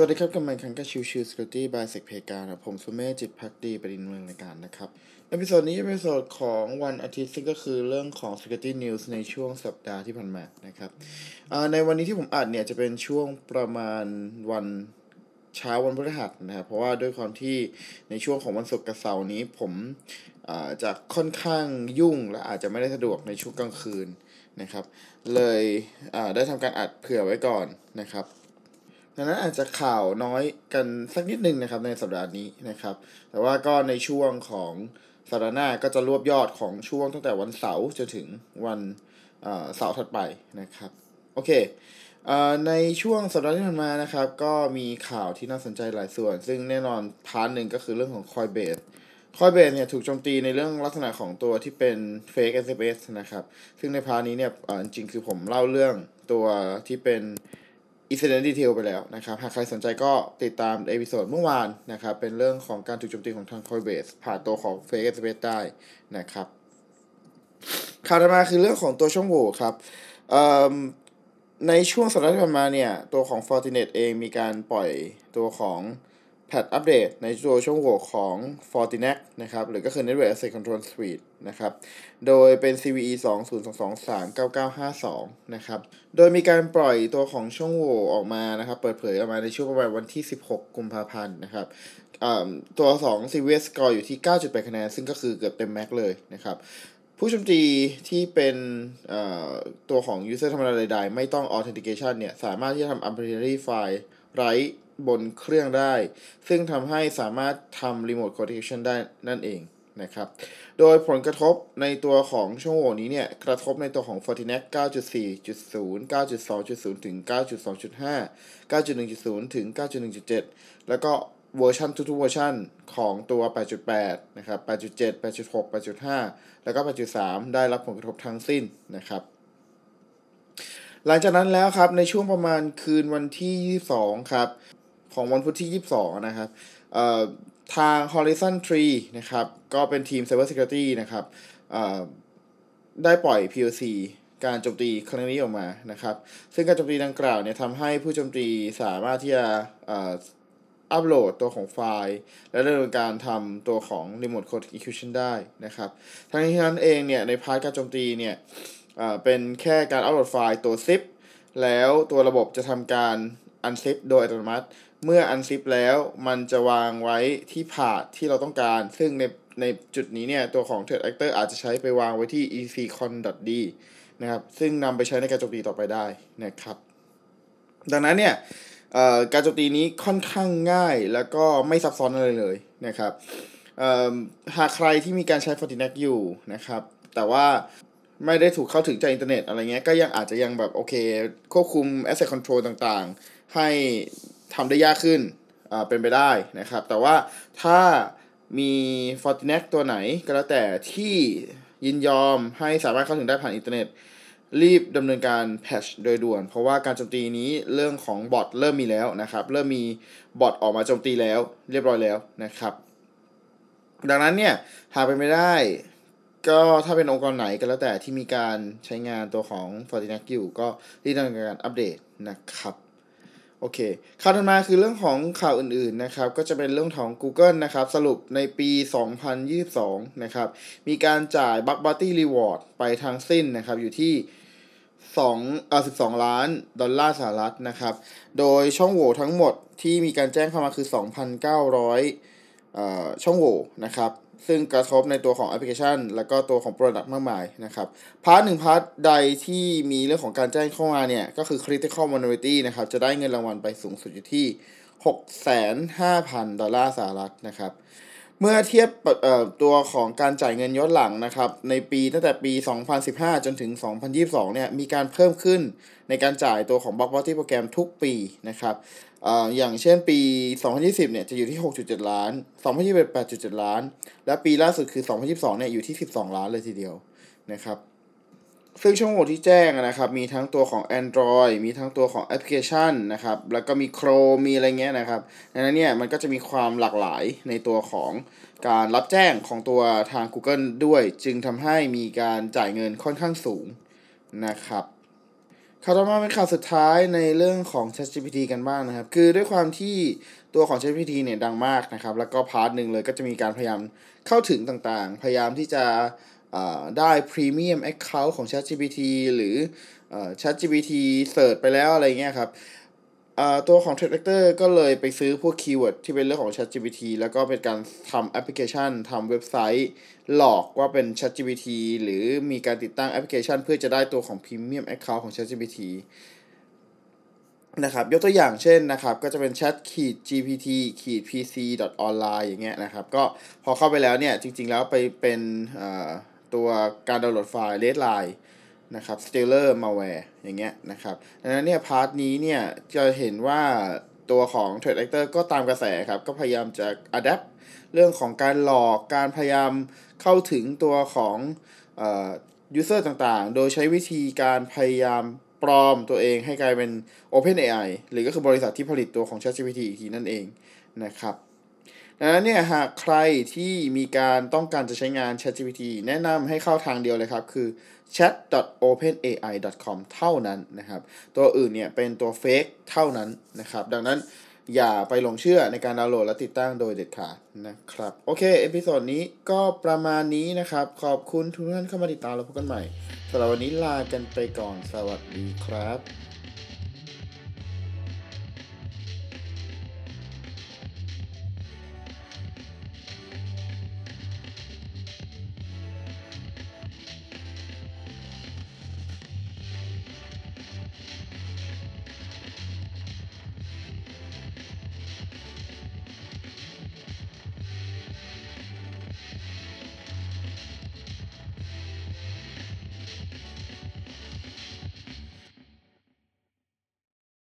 สวัสดีครับกลับมาอีกครั้งกับ Chill Chill Security by SecPlayground ครับผมสุเมธจิตภักดีบดินทร์ ดำเนินรายการนะครับ episode นี้เป็น episode ของวันอาทิตย์ซึ่งก็คือเรื่องของ Security News ในช่วงสัปดาห์ที่ผ่านมานะครับในวันนี้ที่ผมอัดเนี่ยจะเป็นช่วงประมาณวันเช้าวันพฤหัสนะครับเพราะว่าด้วยความที่ในช่วงของวันศุกร์กับเสาร์นี้ผมจะค่อนข้างยุ่งและอาจจะไม่ได้สะดวกในช่วงกลางคืนนะครับ เลยได้ทำการอัดเผื่อไว้ก่อนนะครับ ดังนั้นอาจจะข่าวน้อยกันสักนิดนึงนะครับในสัปดาห์นี้นะครับ แต่ว่าก็ในช่วงของสัปดาห์หน้าก็จะรวบยอดของช่วงตั้งแต่วันเสาร์จนถึงวันเสาร์ถัดไปนะครับโอเคอในช่วงสัปดาห์ที่ผ่านมานะครับ ก็มีข่าวที่น่าสนใจหลายส่วน ซึ่งแน่นอนพาร์ทหนึ่งก็คือเรื่องของ Coinbase Coinbase เนี่ยถูกโจมตีในเรื่องลักษณะของตัวที่เป็น fake SMS นะครับ ซึ่งใน part นี้เนี่ยจริงๆคือผมเล่าเรื่องตัวที่เป็น incident detail ไปแล้วนะครับ หากใครสนใจก็ติดตาม episode เมื่อวานนะครับ เป็นเรื่องของการถูกโจมตีของทาง Coinbase ผ่านตัวของ fake SMS ได้นะครับ ข่าวต่อมาคือเรื่องของตัวช่องโหว่ครับในช่วงสัปดาห์ที่ผ่านมาเนี่ย ตัวของ Fortinet เองมีการปล่อยตัวของ patch update ในตัวช่องโหว่ของ Fortinet นะครับ หรือก็คือ Network Access Control Suite นะครับ โดยเป็น CVE 2022-39952 นะครับ โดยมีการปล่อยตัวของช่องโหว่ออกมานะครับ เปิดเผยออกมาในช่วงประมาณวันที่ 16 กุมภาพันธ์นะครับตัว 2 CVS score อยู่ที่ 9.8 คะแนน ซึ่งก็คือเกือบเต็มแม็กเลยนะครับผู้โจมตีที่เป็นตัวของ user ธรรมดาใดๆ ไม่ต้อง authentication เนี่ย สามารถที่จะทำ arbitrary file ไร บนเครื่องได้ ซึ่งทำให้สามารถทำ remote code execution ได้นั่นเองนะครับ โดยผลกระทบในตัวของช่องโหว่นี้เนี่ย กระทบในตัวของ FortiNAC 9.4.0 9.2.0 ถึง 9.2.5 9.1.0 ถึง 9.1.7 แล้วก็เวอร์ชันทุกๆเวอร์ชันของตัว 8.8 นะครับ 8.7 8.6 8.5 แล้วก็ 8.3 ได้รับผลกระทบทั้งสิ้นนะครับ หลังจากนั้นแล้วครับ ในช่วงประมาณคืนวันที่ 22 ครับ ของวันพุธที่ 22 นะครับทาง Horizon Tree นะครับ ก็เป็นทีม Cyber Security นะครับได้ปล่อย POC การโจมตีครั้งนี้ออกมานะครับ ซึ่งการโจมตีดังกล่าวเนี่ยทำให้ผู้โจมตีสามารถที่จะอัปโหลดตัวของไฟล์ และดำเนินการทำตัวของ Remote Code Execution ได้นะครับ ทั้งนี้ทั้งนั้นเองเนี่ยในพาร์ทการโจมตีเนี่ยเอ่อเป็นแค่การอัปโหลดไฟล์ตัว zip แล้วตัวระบบจะทำการ unzip โดยอัตโนมัติ เมื่อ unzip แล้วมันจะวางไว้ที่พาธที่เราต้องการ ซึ่งในในจุดนี้เนี่ย ตัวของ threat actor อาจจะใช้ไปวางไว้ที่ econ.d นะครับ ซึ่งนำไปใช้ในการโจมตีต่อไปได้นะครับ ดังนั้นเนี่ยการโจมตีนี้ค่อนข้างง่ายแล้วก็ไม่ซับซ้อนอะไรเลยนะครับหากใครที่มีการใช้ FortiNAC อยู่นะครับ แต่ว่า ไม่ได้ถูกเข้าถึงจากอินเทอร์เน็ตอะไรเงี้ยก็ยังอาจจะยังแบบโอเค ควบคุม access control ต่างๆ ให้ทำได้ยากขึ้นอ่าเป็นไปได้นะครับ แต่ว่าถ้ามี Fortinet ตัวไหนก็แล้วแต่ที่ยินยอมให้สามารถเข้าถึงได้ผ่านอินเทอร์เน็ต รีบดำเนินการ patch โดยด่วน เพราะว่าการโจมตีนี้เรื่องของบอทเริ่มมีแล้วนะครับ เริ่มมีบอทออกมาโจมตีแล้ว เรียบร้อยแล้วนะครับ ดังนั้นเนี่ยหากเป็นไม่ได้ ก็ถ้าเป็นองค์กรไหนก็แล้วแต่ที่มีการใช้งานตัวของ Fortinet อยู่ก็รีบดำเนินการอัปเดตนะครับโอเคข่าวถัดมาคือเรื่องของข่าวอื่นๆนะครับ ก็จะเป็นเรื่องของ Google นะครับ สรุปในปี 2022 นะครับ มีการจ่าย Bug Bounty Reward ไปทั้งสิ้นนะครับ อยู่ที่2เอ่อ12 ล้าน ดอลลาร์สหรัฐนะครับ โดยช่องโหว่ทั้งหมดที่มีการแจ้งเข้ามาคือ 2,900เอ่อ ช่องโหว่นะครับซึ่งกระทบในตัวของแอปพลิเคชัน แล้วก็ตัวของ Product มากมายนะครับ part หนึ่ง part ใดที่มีเรื่องของการแจ้งเข้ามาเนี่ย ก็คือ Critical Vulnerability นะครับ จะได้เงินรางวัลไปสูงสุดอยู่ที่ 6,500,000 ดอลลาร์สหรัฐนะครับ เมื่อเทียบตัวของการจ่ายเงินย้อนหลังนะครับ ในปีตั้งแต่ปี 2015 จนถึง 2022 เนี่ยมีการเพิ่มขึ้นในการจ่ายตัวของ Bug Bounty โปรแกรมทุกปีนะครับออย่างเช่นปี 2020 เนี่ยจะอยู่ที่ 6.7 ล้าน 2021 8.7 ล้าน และปีล่าสุดคือ 2022 เนี่ยอยู่ที่ 12 ล้านเลยทีเดียวนะครับ ซึ่งช่องโหว่ที่แจ้งนะครับ มีทั้งตัวของ Android มีทั้งตัวของแอปพลิเคชันนะครับ แล้วก็มี Chrome มีอะไรเงี้ยนะครับดังนั้นเนี่ยมันก็จะมีความหลากหลายในตัวของการรับแจ้งของตัวทาง Google ด้วย จึงทำให้มีการจ่ายเงินค่อนข้างสูงนะครับข่าวต่อมาเป็นข่าวสุดท้ายในเรื่องของ ChatGPT กันบ้างนะครับ คือด้วยความที่ตัวของ ChatGPT เนี่ยดังมากนะครับ แล้วก็ part หนึ่งเลยก็จะมีการพยายามเข้าถึงต่างๆ พยายามที่จะ ได้ Premium Account ของ ChatGPT หรือ ChatGPT search ไปแล้วอะไรเงี้ยครับตัวของ Threat Actor ก็เลยไปซื้อพวก keyword ที่เป็นเรื่องของ ChatGPT แล้วก็เป็นการทำแอปพลิเคชันทำเว็บไซต์ หลอกว่าเป็น ChatGPT หรือมีการติดตั้งแอปพลิเคชัน เพื่อจะได้ตัวของ Premium Account ของ ChatGPT นะครับยกตัวอย่างเช่นนะครับ ก็จะเป็น chat ขีด gpt ขีด pc online อย่างเงี้ยนะครับ ก็พอเข้าไปแล้วเนี่ย จริง ๆ แล้วไปเป็น ตัวการดาวน์โหลดไฟล์ Redline นะครับ Stealer malware อย่างเงี้ยนะครับดังนั้นเนี่ย part นี้เนี่ยจะเห็นว่าตัวของ Trade Actor ก็ตามกระแสครับ ก็พยายามจะ adapt เรื่องของการหลอก การพยายามเข้าถึงตัวของเอ่อ user ต่างๆ โดยใช้วิธีการพยายามปลอมตัวเองให้กลายเป็น OpenAI หรือก็คือบริษัทที่ผลิตตัวของ ChatGPT อีกทีนั่นเองนะครับ ดังนั้นเนี่ยหากใครที่มีการต้องการจะใช้งาน ChatGPT แนะนำให้เข้าทางเดียวเลยครับ คือ chat.openai.com เท่านั้นนะครับ ตัวอื่นเนี่ยเป็นตัว fake เท่านั้นนะครับ ดังนั้นอย่าไปหลงเชื่อในการดาวน์โหลดและติดตั้งโดยเด็ดขาดนะครับ โอเค episode นี้ก็ประมาณนี้นะครับ ขอบคุณทุกท่านเข้ามาติดตามแล้วพบกันใหม่สำหรับวันนี้ลากันไปก่อนสวัสดีครับ